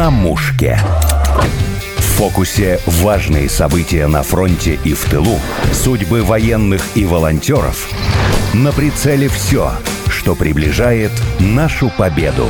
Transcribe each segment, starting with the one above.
на мушке. В фокусе важные события на фронте и в тылу, судьбы военных и волонтеров. На прицеле все, что приближает нашу победу.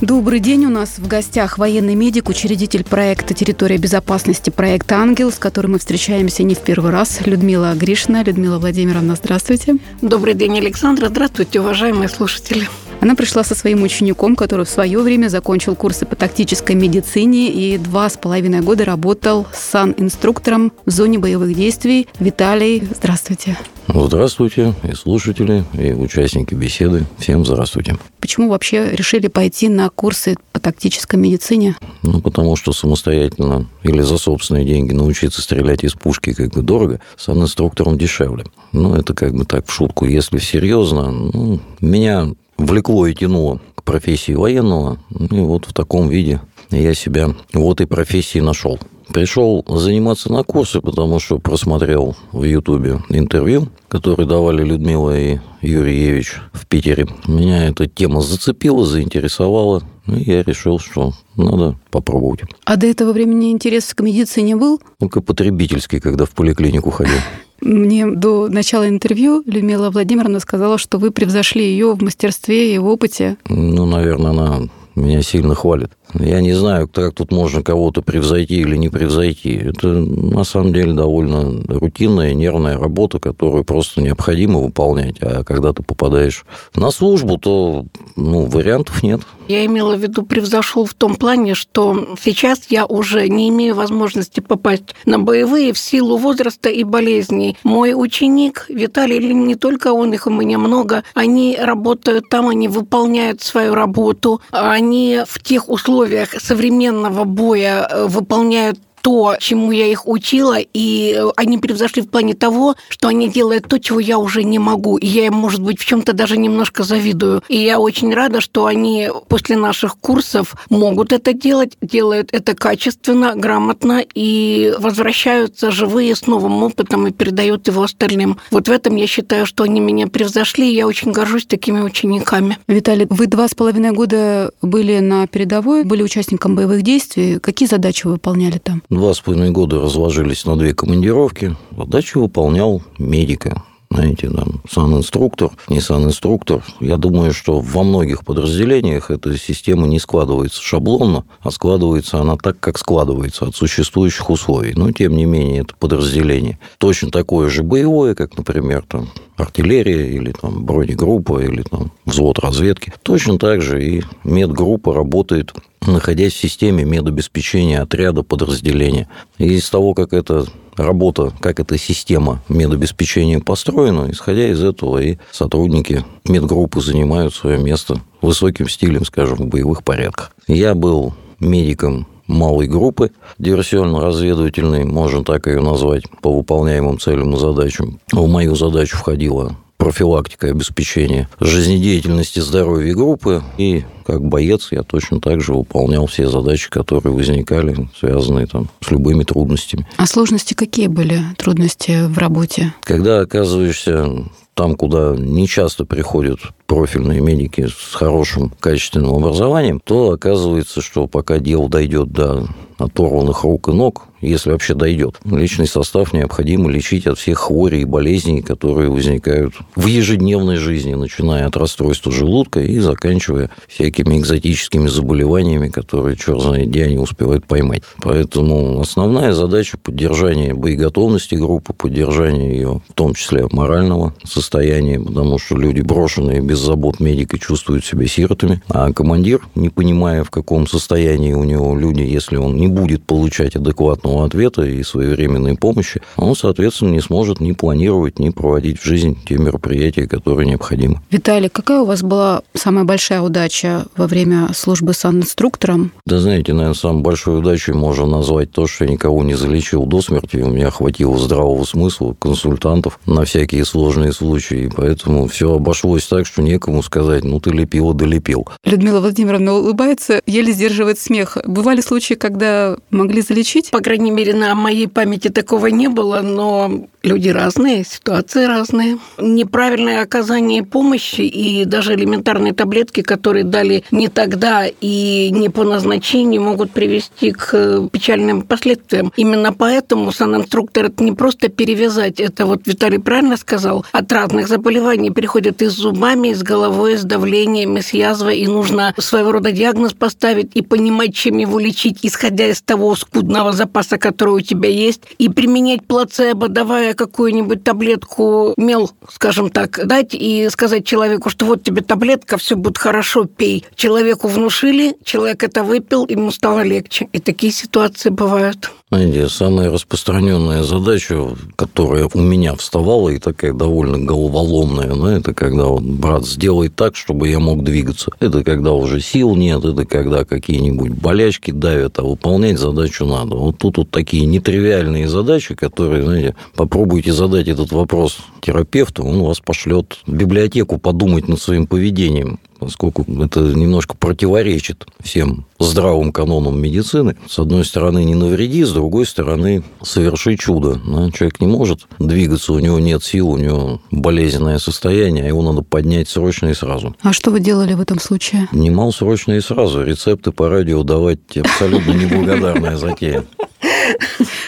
Добрый день. У нас в гостях военный медик, учредитель проекта «Территория безопасности», проект «Ангел», с которым мы встречаемся не в первый раз. Людмила Гришина. Людмила Владимировна, здравствуйте. Добрый день, Александра. Здравствуйте, уважаемые слушатели. Она пришла со своим учеником, который в свое время закончил курсы по тактической медицине и два с половиной года работал сан-инструктором в зоне боевых действий. Виталий, здравствуйте. Здравствуйте, и слушатели, и участники беседы. Всем здравствуйте. Почему вообще решили пойти на курсы по тактической медицине? Ну, потому что самостоятельно или за собственные деньги научиться стрелять из пушки как бы дорого, с инструктором дешевле. Ну, это как бы так в шутку. Если серьезно, ну, меня влекло и тянуло к профессии военного. И вот в таком виде я себя в этой профессии нашел. Пришел заниматься на курсы, потому что просмотрел в Ютубе интервью, которые давали Людмила и Юрий Евич в Питере. Меня эта тема зацепила, заинтересовала. И я решил, что надо попробовать. А до этого времени интерес к медицине был? Только потребительский, когда в поликлинику ходил. Мне до начала интервью Людмила Владимировна сказала, что вы превзошли ее в мастерстве и в опыте. Ну, наверное, она меня сильно хвалит. Я не знаю, как тут можно кого-то превзойти или не превзойти. Это на самом деле довольно рутинная, нервная работа, которую просто необходимо выполнять. А когда ты попадаешь на службу, то ну, вариантов нет. Я имела в виду превзошел в том плане, что сейчас я уже не имею возможности попасть на боевые в силу возраста и болезней. Мой ученик Виталий, не только он, их у меня много, они работают там, они выполняют свою работу, они в тех условиях, условиях современного боя э, выполняют то, чему я их учила, и э, они превзошли в плане того, что они делают то, чего я уже не могу. И я им, может быть, в чем-то даже немножко завидую. И я очень рада, что они после наших курсов могут это делать, делают это качественно, грамотно и возвращаются живые с новым опытом и передают его остальным. Вот в этом я считаю, что они меня превзошли, и я очень горжусь такими учениками. Виталий, вы два с половиной года были на передовой, были участником боевых действий. Какие задачи вы выполняли там? Два с половиной года разложились на две командировки. Задачу выполнял медика знаете, там, сан-инструктор, не сан-инструктор. Я думаю, что во многих подразделениях эта система не складывается шаблонно, а складывается она так, как складывается от существующих условий. Но, тем не менее, это подразделение точно такое же боевое, как, например, там, артиллерия или там, бронегруппа или там, взвод разведки. Точно так же и медгруппа работает находясь в системе медобеспечения отряда подразделения. И из того, как эта работа, как эта система медобеспечения построена, исходя из этого и сотрудники медгруппы занимают свое место высоким стилем, скажем, в боевых порядках. Я был медиком малой группы диверсионно-разведывательной, можно так ее назвать, по выполняемым целям и задачам. В мою задачу входила профилактика и обеспечение жизнедеятельности здоровья группы. И как боец я точно так же выполнял все задачи, которые возникали, связанные там, с любыми трудностями. А сложности какие были трудности в работе? Когда оказываешься там, куда не часто приходят профильные медики с хорошим качественным образованием, то оказывается, что пока дело дойдет до оторванных рук и ног, если вообще дойдет. Личный состав необходимо лечить от всех хворей и болезней, которые возникают в ежедневной жизни, начиная от расстройства желудка и заканчивая всякими экзотическими заболеваниями, которые, черт знает где, они успевают поймать. Поэтому основная задача – поддержания боеготовности группы, поддержания ее, в том числе морального состояния, потому что люди, брошенные без забот медика, чувствуют себя сиротами, а командир, не понимая, в каком состоянии у него люди, если он не будет получать адекватного ответа и своевременной помощи, он, соответственно, не сможет ни планировать, ни проводить в жизнь те мероприятия, которые необходимы. Виталий, какая у вас была самая большая удача во время службы санинструктором? Да знаете, наверное, самой большой удачей можно назвать то, что я никого не залечил до смерти. У меня хватило здравого смысла, консультантов на всякие сложные случаи. Поэтому все обошлось так, что некому сказать, ну ты лепила, долепил. Людмила Владимировна улыбается, еле сдерживает смех. Бывали случаи, когда могли залечить? По крайней крайней мере, на моей памяти такого не было, но люди разные, ситуации разные. Неправильное оказание помощи и даже элементарные таблетки, которые дали не тогда и не по назначению, могут привести к печальным последствиям. Именно поэтому санинструктор это не просто перевязать, это вот Виталий правильно сказал, от разных заболеваний переходят и с зубами, и с головой, с давлением, с язвой, и нужно своего рода диагноз поставить и понимать, чем его лечить, исходя из того скудного запаса, который у тебя есть, и применять плацебо, давая какую-нибудь таблетку, мел, скажем так, дать и сказать человеку, что вот тебе таблетка, все будет хорошо, пей. Человеку внушили, человек это выпил, ему стало легче. И такие ситуации бывают. Знаете, самая распространенная задача, которая у меня вставала и такая довольно головоломная, ну, это когда вот, брат, сделай так, чтобы я мог двигаться. Это когда уже сил нет, это когда какие-нибудь болячки давят, а выполнять задачу надо. Вот тут вот такие нетривиальные задачи, которые, знаете, попробуйте задать этот вопрос терапевту, он вас пошлет в библиотеку подумать над своим поведением поскольку это немножко противоречит всем здравым канонам медицины. С одной стороны, не навреди, с другой стороны, соверши чудо. Но человек не может двигаться, у него нет сил, у него болезненное состояние, а его надо поднять срочно и сразу. А что вы делали в этом случае? Немал срочно и сразу. Рецепты по радио давать абсолютно неблагодарная затея.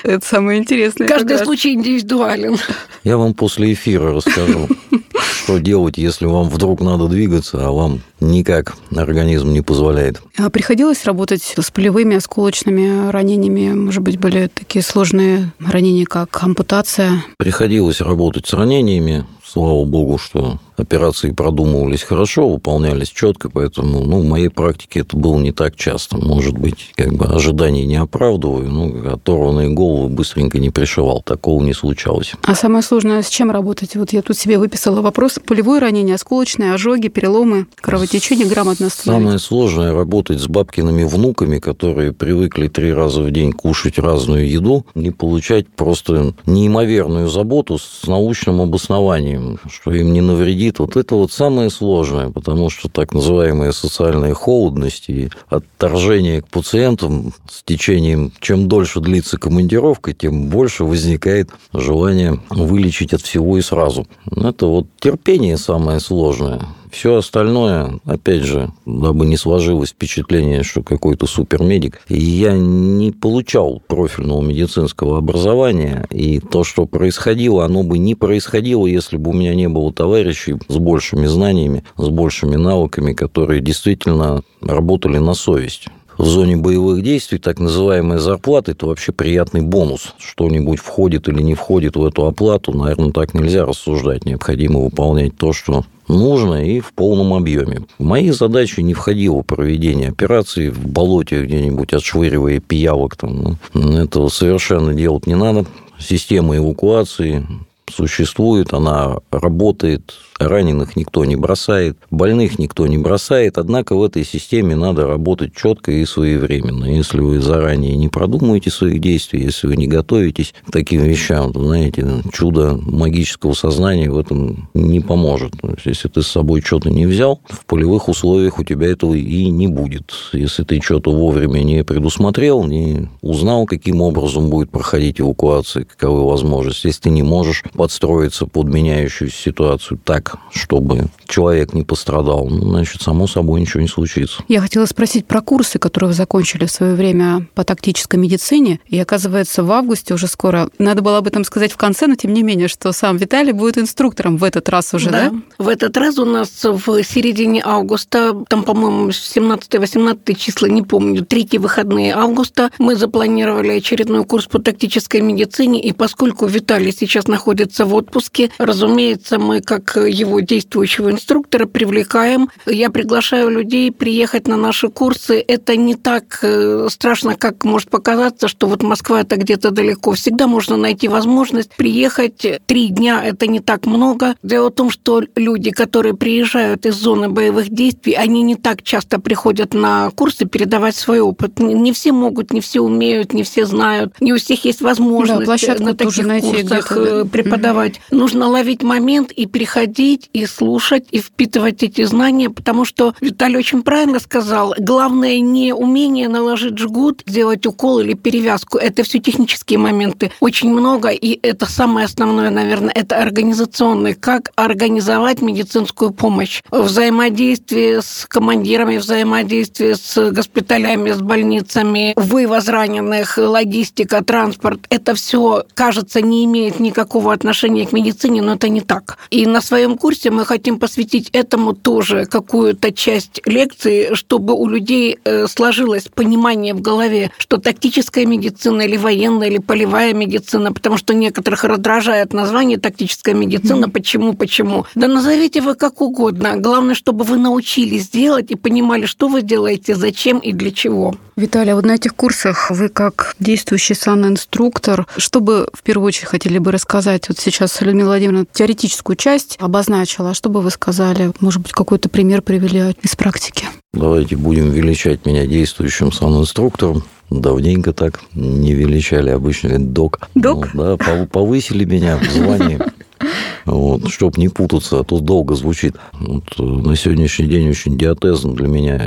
Это самое интересное. Каждый случай индивидуален. Я вам после эфира расскажу, что делать, если вам вдруг надо двигаться, а вам никак организм не позволяет. А приходилось работать с полевыми осколочными ранениями? Может быть, были такие сложные ранения, как ампутация? Приходилось работать с ранениями. Слава богу, что операции продумывались хорошо, выполнялись четко, поэтому ну, в моей практике это было не так часто. Может быть, как бы ожиданий не оправдываю, но оторванные головы быстренько не пришивал, такого не случалось. А самое сложное с чем работать? Вот я тут себе выписала вопрос. Полевое ранение, осколочные, ожоги, переломы, кровотечение грамотно остановить. Самое сложное работать с бабкиными внуками, которые привыкли три раза в день кушать разную еду, не получать просто неимоверную заботу с научным обоснованием, что им не навредит вот это вот самое сложное, потому что так называемая социальная холодность и отторжение к пациентам с течением, чем дольше длится командировка, тем больше возникает желание вылечить от всего и сразу. Это вот терпение самое сложное. Все остальное, опять же, дабы не сложилось впечатление, что какой-то супермедик, я не получал профильного медицинского образования, и то, что происходило, оно бы не происходило, если бы у меня не было товарищей с большими знаниями, с большими навыками, которые действительно работали на совесть в зоне боевых действий так называемая зарплата – это вообще приятный бонус. Что-нибудь входит или не входит в эту оплату, наверное, так нельзя рассуждать. Необходимо выполнять то, что нужно и в полном объеме. В мои задачи не входило проведение операции в болоте где-нибудь, отшвыривая пиявок. Там. Ну, этого совершенно делать не надо. Система эвакуации существует, она работает, раненых никто не бросает, больных никто не бросает, однако в этой системе надо работать четко и своевременно. Если вы заранее не продумаете своих действий, если вы не готовитесь к таким вещам, то, знаете, чудо магического сознания в этом не поможет. То есть, если ты с собой что-то не взял, в полевых условиях у тебя этого и не будет. Если ты что-то вовремя не предусмотрел, не узнал, каким образом будет проходить эвакуация, каковы возможности, если ты не можешь подстроиться под меняющуюся ситуацию так, чтобы человек не пострадал, ну, значит, само собой ничего не случится. Я хотела спросить про курсы, которые вы закончили в свое время по тактической медицине. И оказывается, в августе уже скоро, надо было об этом сказать в конце, но тем не менее, что сам Виталий будет инструктором в этот раз уже, да? да? В этот раз у нас в середине августа, там, по-моему, 17-18 числа, не помню, третьи выходные августа, мы запланировали очередной курс по тактической медицине, и поскольку Виталий сейчас находится в отпуске, разумеется, мы как его действующего инструктора привлекаем. Я приглашаю людей приехать на наши курсы. Это не так э, страшно, как может показаться, что вот Москва это где-то далеко. Всегда можно найти возможность приехать. Три дня – это не так много. Дело в том, что люди, которые приезжают из зоны боевых действий, они не так часто приходят на курсы передавать свой опыт. Не все могут, не все умеют, не все знают, не у всех есть возможность да, на таких курсах э, преподавать. Mm-hmm. Нужно ловить момент и приходить говорить и слушать, и впитывать эти знания, потому что Виталий очень правильно сказал, главное не умение наложить жгут, сделать укол или перевязку, это все технические моменты. Очень много, и это самое основное, наверное, это организационный, как организовать медицинскую помощь, взаимодействие с командирами, взаимодействие с госпиталями, с больницами, вывоз раненых, логистика, транспорт, это все, кажется, не имеет никакого отношения к медицине, но это не так. И на своем курсе мы хотим посвятить этому тоже какую-то часть лекции, чтобы у людей э, сложилось понимание в голове, что тактическая медицина или военная, или полевая медицина, потому что некоторых раздражает название тактическая медицина. Mm-hmm. Почему, почему? Да назовите вы как угодно. Главное, чтобы вы научились делать и понимали, что вы делаете, зачем и для чего. Виталий, а вот на этих курсах вы как действующий санинструктор, что бы в первую очередь хотели бы рассказать? Вот сейчас Людмила Владимировна теоретическую часть обозначила. А что бы вы сказали? Может быть, какой-то пример привели из практики? Давайте будем величать меня действующим санинструктором. Давненько так не величали, обычно док. Док? Ну, да, повысили меня в звании. Вот, чтобы не путаться, а то долго звучит. Вот, э, на сегодняшний день очень диатезм для меня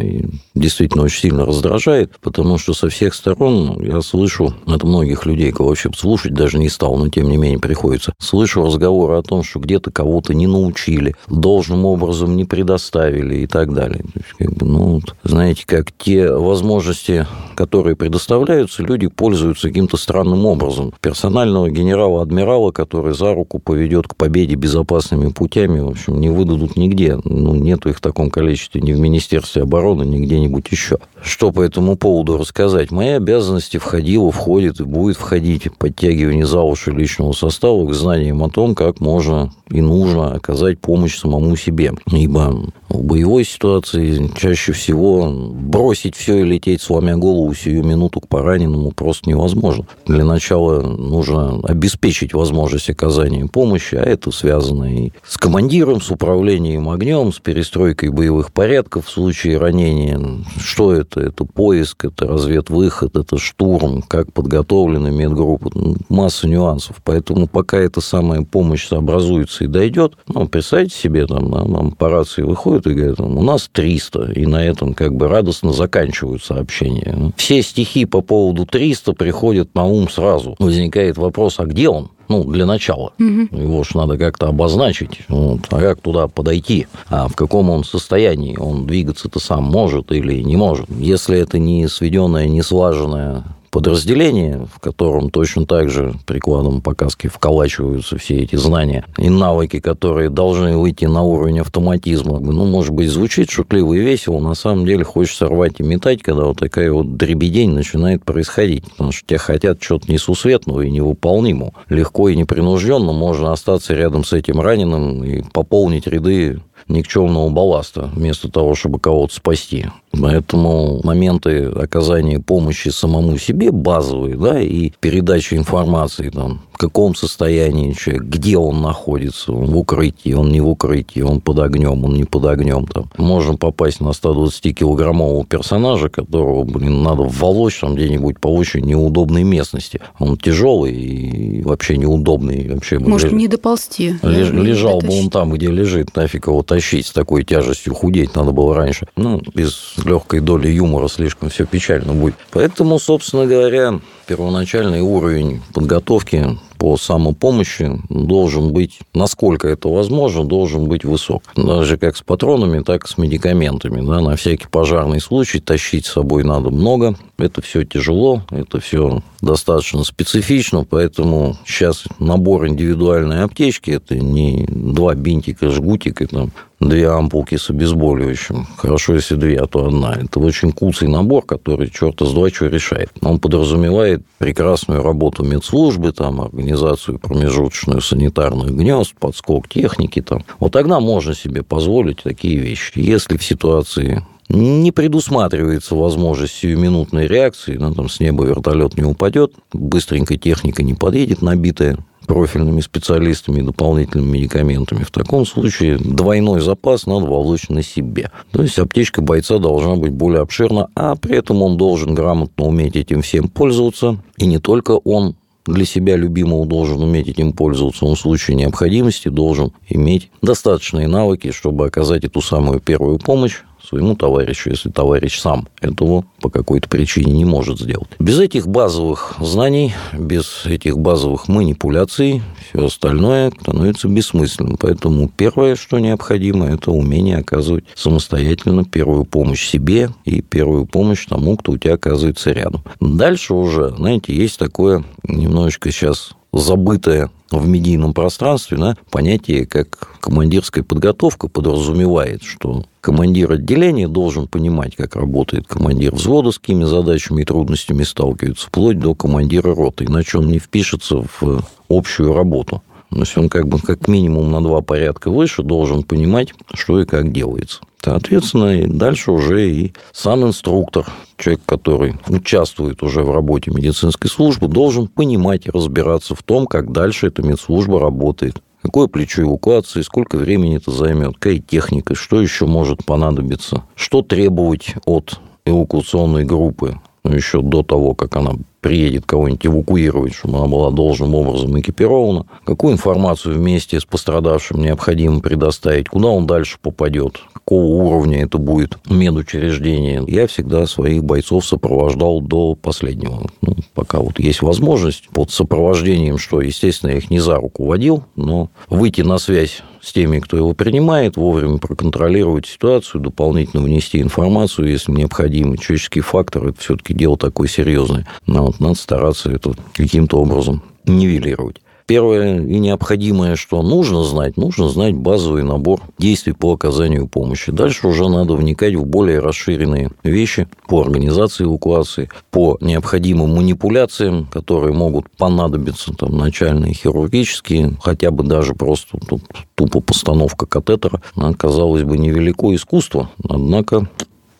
действительно очень сильно раздражает, потому что со всех сторон я слышу от многих людей, кого вообще слушать даже не стал, но тем не менее приходится, слышу разговоры о том, что где-то кого-то не научили, должным образом не предоставили и так далее. То есть, как бы, ну, вот, знаете, как те возможности, которые предоставляются, люди пользуются каким-то странным образом. Персонального генерала-адмирала, который за руку поведет к победе безопасными путями, в общем, не выдадут нигде. Ну, нету их в таком количестве ни в Министерстве обороны, ни где-нибудь еще. Что по этому поводу рассказать? Мои обязанности входило, входит и будет входить подтягивание за уши личного состава к знаниям о том, как можно и нужно оказать помощь самому себе. Ибо в боевой ситуации чаще всего бросить все и лететь, сломя голову сию минуту к пораненному просто невозможно. Для начала нужно обеспечить возможность оказания помощи, а это связано и с командиром, с управлением огнем, с перестройкой боевых порядков в случае ранения. Что это? Это поиск, это разведвыход, это штурм, как подготовлены медгруппы. Масса нюансов. Поэтому пока эта самая помощь сообразуется и дойдет, ну, представьте себе, там, нам по рации выходит и говорит, у нас 300, и на этом как бы радостно заканчивают сообщения. Все стихи по поводу 300 приходят на ум сразу. Возникает вопрос, а где он? Ну, для начала. Угу. Его же надо как-то обозначить. Вот. А как туда подойти? А в каком он состоянии? Он двигаться-то сам может или не может? Если это не сведенная, не слаженная подразделение, в котором точно так же прикладом показки вколачиваются все эти знания и навыки, которые должны выйти на уровень автоматизма. Ну, может быть, звучит шутливо и весело, на самом деле хочется рвать и метать, когда вот такая вот дребедень начинает происходить, потому что те хотят что-то несусветного и невыполнимого. Легко и непринужденно можно остаться рядом с этим раненым и пополнить ряды никчемного балласта, вместо того, чтобы кого-то спасти. Поэтому моменты оказания помощи самому себе базовые, да, и передача информации, там, в каком состоянии человек, где он находится, он в укрытии, он не в укрытии, он под огнем, он не под огнем. Там. Можно попасть на 120-килограммового персонажа, которого, блин, надо волочь там где-нибудь по очень неудобной местности. Он тяжелый и вообще неудобный. Вообще Может, леж... не доползти. Леж... Лежал бы он там, где лежит, нафиг его тащить с такой тяжестью, худеть надо было раньше. Ну, без легкой доли юмора слишком все печально будет. Поэтому, собственно говоря, первоначальный уровень подготовки по самопомощи должен быть, насколько это возможно, должен быть высок. Даже как с патронами, так и с медикаментами. Да, на всякий пожарный случай тащить с собой надо много. Это все тяжело, это все достаточно специфично, поэтому сейчас набор индивидуальной аптечки – это не два бинтика, жгутика, там, две ампулки с обезболивающим. Хорошо, если две, а то одна. Это очень куцый набор, который черта с два что решает. Он подразумевает прекрасную работу медслужбы, там, организацию промежуточную санитарных гнезд, подскок техники. Там. Вот тогда можно себе позволить такие вещи. Если в ситуации не предусматривается возможность сиюминутной реакции, ну, там с неба вертолет не упадет, быстренько техника не подъедет, набитая профильными специалистами и дополнительными медикаментами. В таком случае двойной запас надо волочь на себе. То есть аптечка бойца должна быть более обширна, а при этом он должен грамотно уметь этим всем пользоваться. И не только он, для себя любимого должен уметь этим пользоваться, он в случае необходимости должен иметь достаточные навыки, чтобы оказать эту самую первую помощь своему товарищу, если товарищ сам этого по какой-то причине не может сделать. Без этих базовых знаний, без этих базовых манипуляций, все остальное становится бессмысленным. Поэтому первое, что необходимо, это умение оказывать самостоятельно первую помощь себе и первую помощь тому, кто у тебя оказывается рядом. Дальше уже, знаете, есть такое немножечко сейчас забытое в медийном пространстве да, понятие, как командирская подготовка подразумевает, что командир отделения должен понимать, как работает командир взвода, с какими задачами и трудностями сталкивается, вплоть до командира роты, иначе он не впишется в общую работу. То есть он как бы как минимум на два порядка выше должен понимать, что и как делается. Соответственно, и дальше уже и сам инструктор, человек, который участвует уже в работе медицинской службы, должен понимать и разбираться в том, как дальше эта медслужба работает. Какое плечо эвакуации, сколько времени это займет, какая техника, что еще может понадобиться, что требовать от эвакуационной группы, ну, еще до того, как она приедет кого-нибудь эвакуировать, чтобы она была должным образом экипирована, какую информацию вместе с пострадавшим необходимо предоставить, куда он дальше попадет, какого уровня это будет медучреждение. Я всегда своих бойцов сопровождал до последнего. Ну, пока вот есть возможность под сопровождением, что, естественно, я их не за руку водил, но выйти на связь с теми, кто его принимает, вовремя проконтролировать ситуацию, дополнительно внести информацию, если необходимо. Человеческий фактор – это все-таки дело такое серьезное. Но вот надо стараться это каким-то образом нивелировать. Первое и необходимое, что нужно знать, нужно знать базовый набор действий по оказанию помощи. Дальше уже надо вникать в более расширенные вещи по организации эвакуации, по необходимым манипуляциям, которые могут понадобиться, там, начальные хирургические, хотя бы даже просто тут, тупо постановка катетера, казалось бы, невелико искусство, однако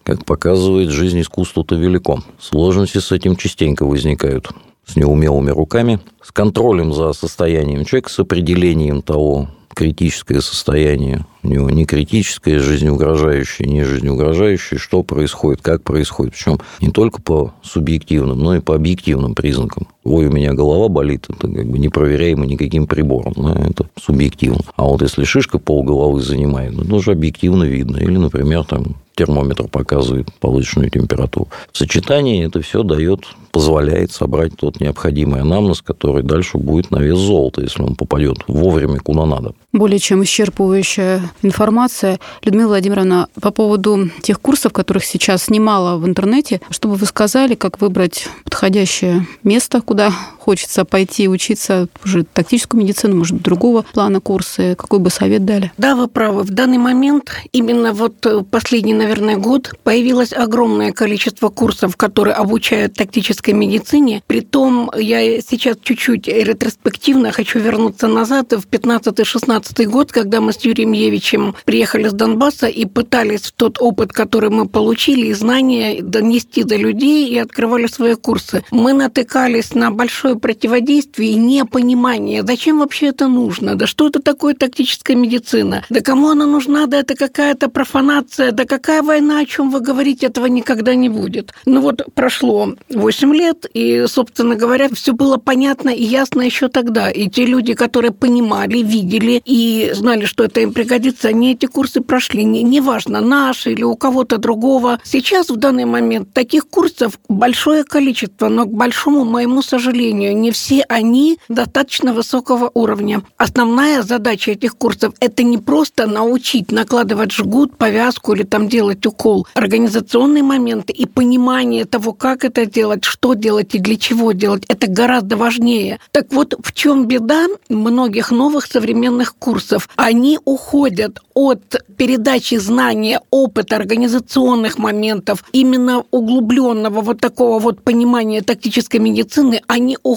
как показывает, жизнь искусства-то велико. Сложности с этим частенько возникают с неумелыми руками, с контролем за состоянием человека, с определением того, критическое состояние у него не критическое, жизнеугрожающее, не жизнеугрожающее, что происходит, как происходит. Причем не только по субъективным, но и по объективным признакам. Ой, у меня голова болит, это как бы непроверяемо никаким прибором, да, это субъективно. А вот если шишка полголовы занимает, ну, это уже объективно видно. Или, например, там термометр показывает повышенную температуру. В сочетании это все дает, позволяет собрать тот необходимый анамнез, который дальше будет на вес золота, если он попадет вовремя куда надо. Более чем исчерпывающая информация. Людмила Владимировна, по поводу тех курсов, которых сейчас немало в интернете, чтобы вы сказали, как выбрать подходящее место, куда хочется пойти учиться уже тактическую медицину, может, другого плана курсы, какой бы совет дали? Да, вы правы. В данный момент, именно вот последний, наверное, год, появилось огромное количество курсов, которые обучают тактической медицине. Притом я сейчас чуть-чуть ретроспективно хочу вернуться назад в 15-16 год, когда мы с Юрием Евичем приехали с Донбасса и пытались тот опыт, который мы получили, и знания донести до людей и открывали свои курсы. Мы натыкались на большое такое противодействие и непонимание. Зачем вообще это нужно? Да что это такое тактическая медицина? Да кому она нужна? Да это какая-то профанация. Да какая война, о чем вы говорите, этого никогда не будет. Ну вот прошло 8 лет, и, собственно говоря, все было понятно и ясно еще тогда. И те люди, которые понимали, видели и знали, что это им пригодится, они эти курсы прошли. Не, неважно, наши или у кого-то другого. Сейчас, в данный момент, таких курсов большое количество, но, к большому моему сожалению, сожалению, не все они достаточно высокого уровня. Основная задача этих курсов – это не просто научить накладывать жгут, повязку или там делать укол. Организационные моменты и понимание того, как это делать, что делать и для чего делать – это гораздо важнее. Так вот, в чем беда многих новых современных курсов? Они уходят от передачи знания, опыта, организационных моментов, именно углубленного вот такого вот понимания тактической медицины, они уходят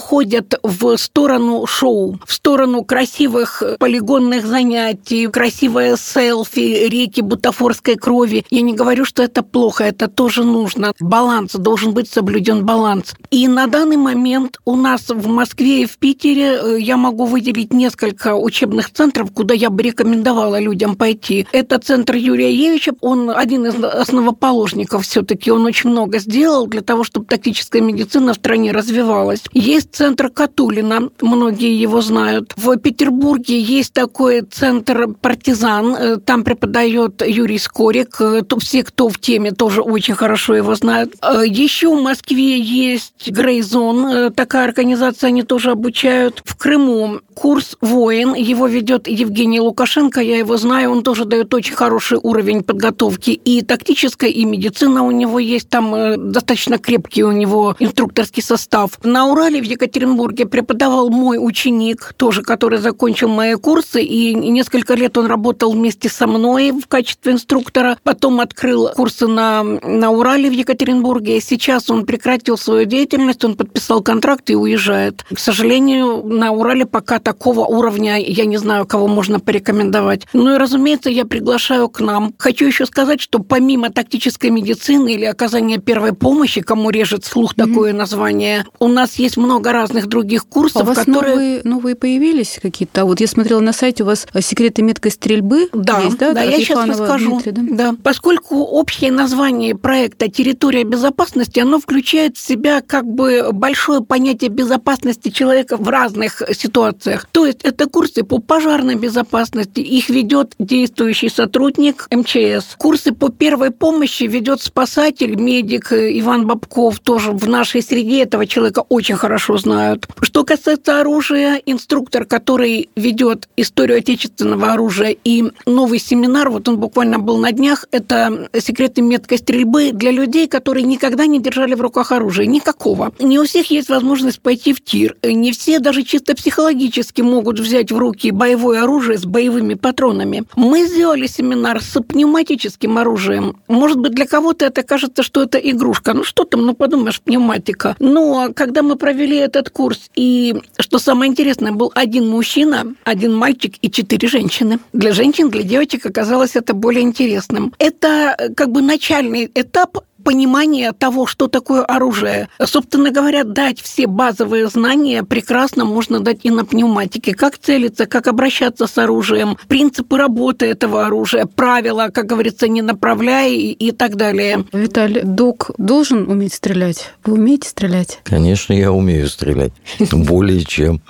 в сторону шоу, в сторону красивых полигонных занятий, красивые селфи, реки бутафорской крови. Я не говорю, что это плохо, это тоже нужно. Баланс, должен быть соблюден баланс. И на данный момент у нас в Москве и в Питере э, я могу выделить несколько учебных центров, куда я бы рекомендовала людям пойти. Это центр Юрия Евича, он один из основоположников все-таки, он очень много сделал для того, чтобы тактическая медицина в стране развивалась. Есть есть центр Катулина, многие его знают. В Петербурге есть такой центр «Партизан», э, там преподает Юрий Скорик. Э, все, кто в теме, тоже очень хорошо его знают. Э, Еще в Москве есть «Грейзон», такая организация, они тоже обучают. В Крыму курс «Воин», его ведет Евгений Лукашенко, я его знаю, он тоже дает очень хороший уровень подготовки и тактической, и медицина у него есть, там достаточно крепкий у него инструкторский состав. На Урале в Екатеринбурге преподавал мой ученик, тоже который закончил мои курсы, и несколько лет он работал вместе со мной в качестве инструктора. Потом открыл курсы на, на Урале в Екатеринбурге. Сейчас он прекратил свою деятельность, он подписал контракт и уезжает. К сожалению, на Урале пока такого уровня я не знаю, кого можно порекомендовать. Ну и, разумеется, я приглашаю к нам. Хочу еще сказать, что помимо тактической медицины или оказания первой помощи, кому режет слух mm-hmm. такое название, у нас есть много разных других курсов, а у вас которые... новые, новые появились какие-то? Вот я смотрела на сайте, у вас секреты меткой стрельбы да, есть, да? Да, я сейчас расскажу. Дмитрия, да? да. Поскольку общее название проекта «Территория безопасности», оно включает в себя как бы большое понятие безопасности человека в разных ситуациях. То есть это курсы по пожарной безопасности, их ведет действующий сотрудник МЧС. Курсы по первой помощи ведет спасатель, медик Иван Бабков, тоже в нашей среде этого человека очень хорошо знают. Что касается оружия, инструктор, который ведет историю отечественного оружия и новый семинар, вот он буквально был на днях, это секреты меткой стрельбы для людей, которые никогда не держали в руках оружие, никакого. Не у всех есть возможность пойти в тир, не все даже чисто психологически могут взять в руки боевое оружие с боевыми патронами. Мы сделали семинар с пневматическим оружием. Может быть, для кого-то это кажется, что это игрушка. Ну что там, ну подумаешь, пневматика. Но когда мы провели этот курс, и что самое интересное, был один мужчина, один мальчик и четыре женщины. Для женщин, для девочек оказалось это более интересным. Это э, как бы начальный этап понимание того, что такое оружие. Собственно говоря, дать все базовые знания прекрасно можно дать и на пневматике. Как целиться, как обращаться с оружием, принципы работы этого оружия, правила, как говорится, не направляй и так далее. Виталий, док должен уметь стрелять? Вы умеете стрелять? Конечно, я умею стрелять. Более чем.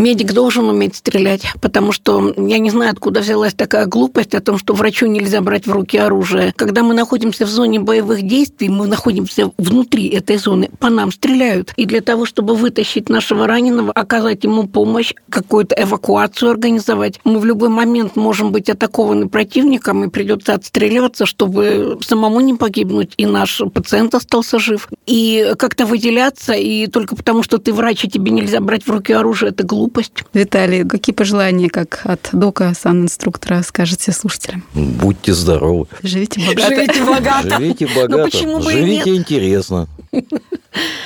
Медик должен уметь стрелять, потому что я не знаю, откуда взялась такая глупость о том, что врачу нельзя брать в руки оружие. Когда мы находимся в зоне боевых действий, мы находимся внутри этой зоны, по нам стреляют. И для того, чтобы вытащить нашего раненого, оказать ему помощь, какую-то эвакуацию организовать, мы в любой момент можем быть атакованы противником, и придется отстреливаться, чтобы самому не погибнуть, и наш пациент остался жив. И как-то выделяться, и только потому, что ты врач, и тебе нельзя брать в руки оружие, это глупо глупость. Виталий, какие пожелания, как от дока сан-инструктора, скажете слушателям? Будьте здоровы. Живите богато. Живите богато. Живите богато. Ну, почему бы Живите интересно.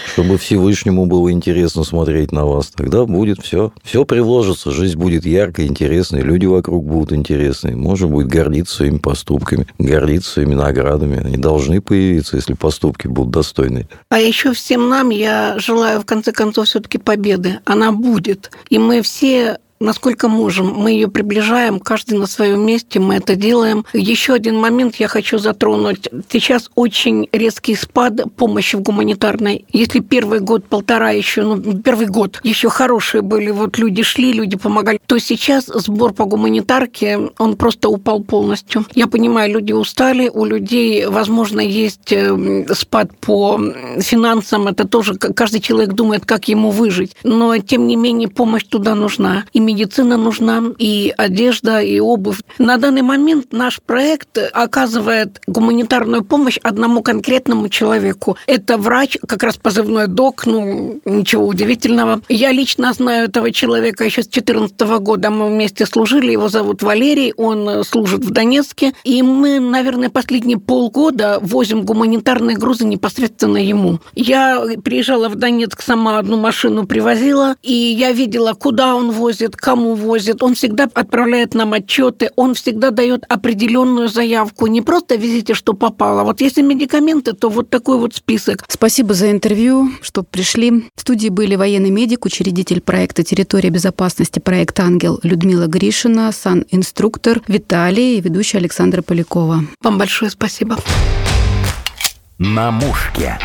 Чтобы Всевышнему было интересно смотреть на вас. Тогда будет все. Все приложится. Жизнь будет яркой, интересной. Люди вокруг будут интересные. Можно будет гордиться своими поступками, гордиться своими наградами. Они должны появиться, если поступки будут достойны. А еще всем нам я желаю, в конце концов, все-таки победы. Она будет. И мы все насколько можем. Мы ее приближаем, каждый на своем месте, мы это делаем. Еще один момент я хочу затронуть. Сейчас очень резкий спад помощи в гуманитарной. Если первый год, полтора еще, ну, первый год еще хорошие были, вот люди шли, люди помогали, то сейчас сбор по гуманитарке, он просто упал полностью. Я понимаю, люди устали, у людей, возможно, есть э, спад по финансам, это тоже каждый человек думает, как ему выжить. Но, тем не менее, помощь туда нужна. И медицина нужна, и одежда, и обувь. На данный момент наш проект оказывает гуманитарную помощь одному конкретному человеку. Это врач, как раз позывной док, ну, ничего удивительного. Я лично знаю этого человека еще с 2014 года. Мы вместе служили, его зовут Валерий, он служит в Донецке. И мы, наверное, последние полгода возим гуманитарные грузы непосредственно ему. Я приезжала в Донецк, сама одну машину привозила, и я видела, куда он возит, кому возит, он всегда отправляет нам отчеты, он всегда дает определенную заявку. Не просто везите, что попало. Вот если медикаменты, то вот такой вот список. Спасибо за интервью, что пришли. В студии были военный медик, учредитель проекта «Территория безопасности», проект «Ангел» Людмила Гришина, сан-инструктор Виталий и ведущая Александра Полякова. Вам большое спасибо. На мушке.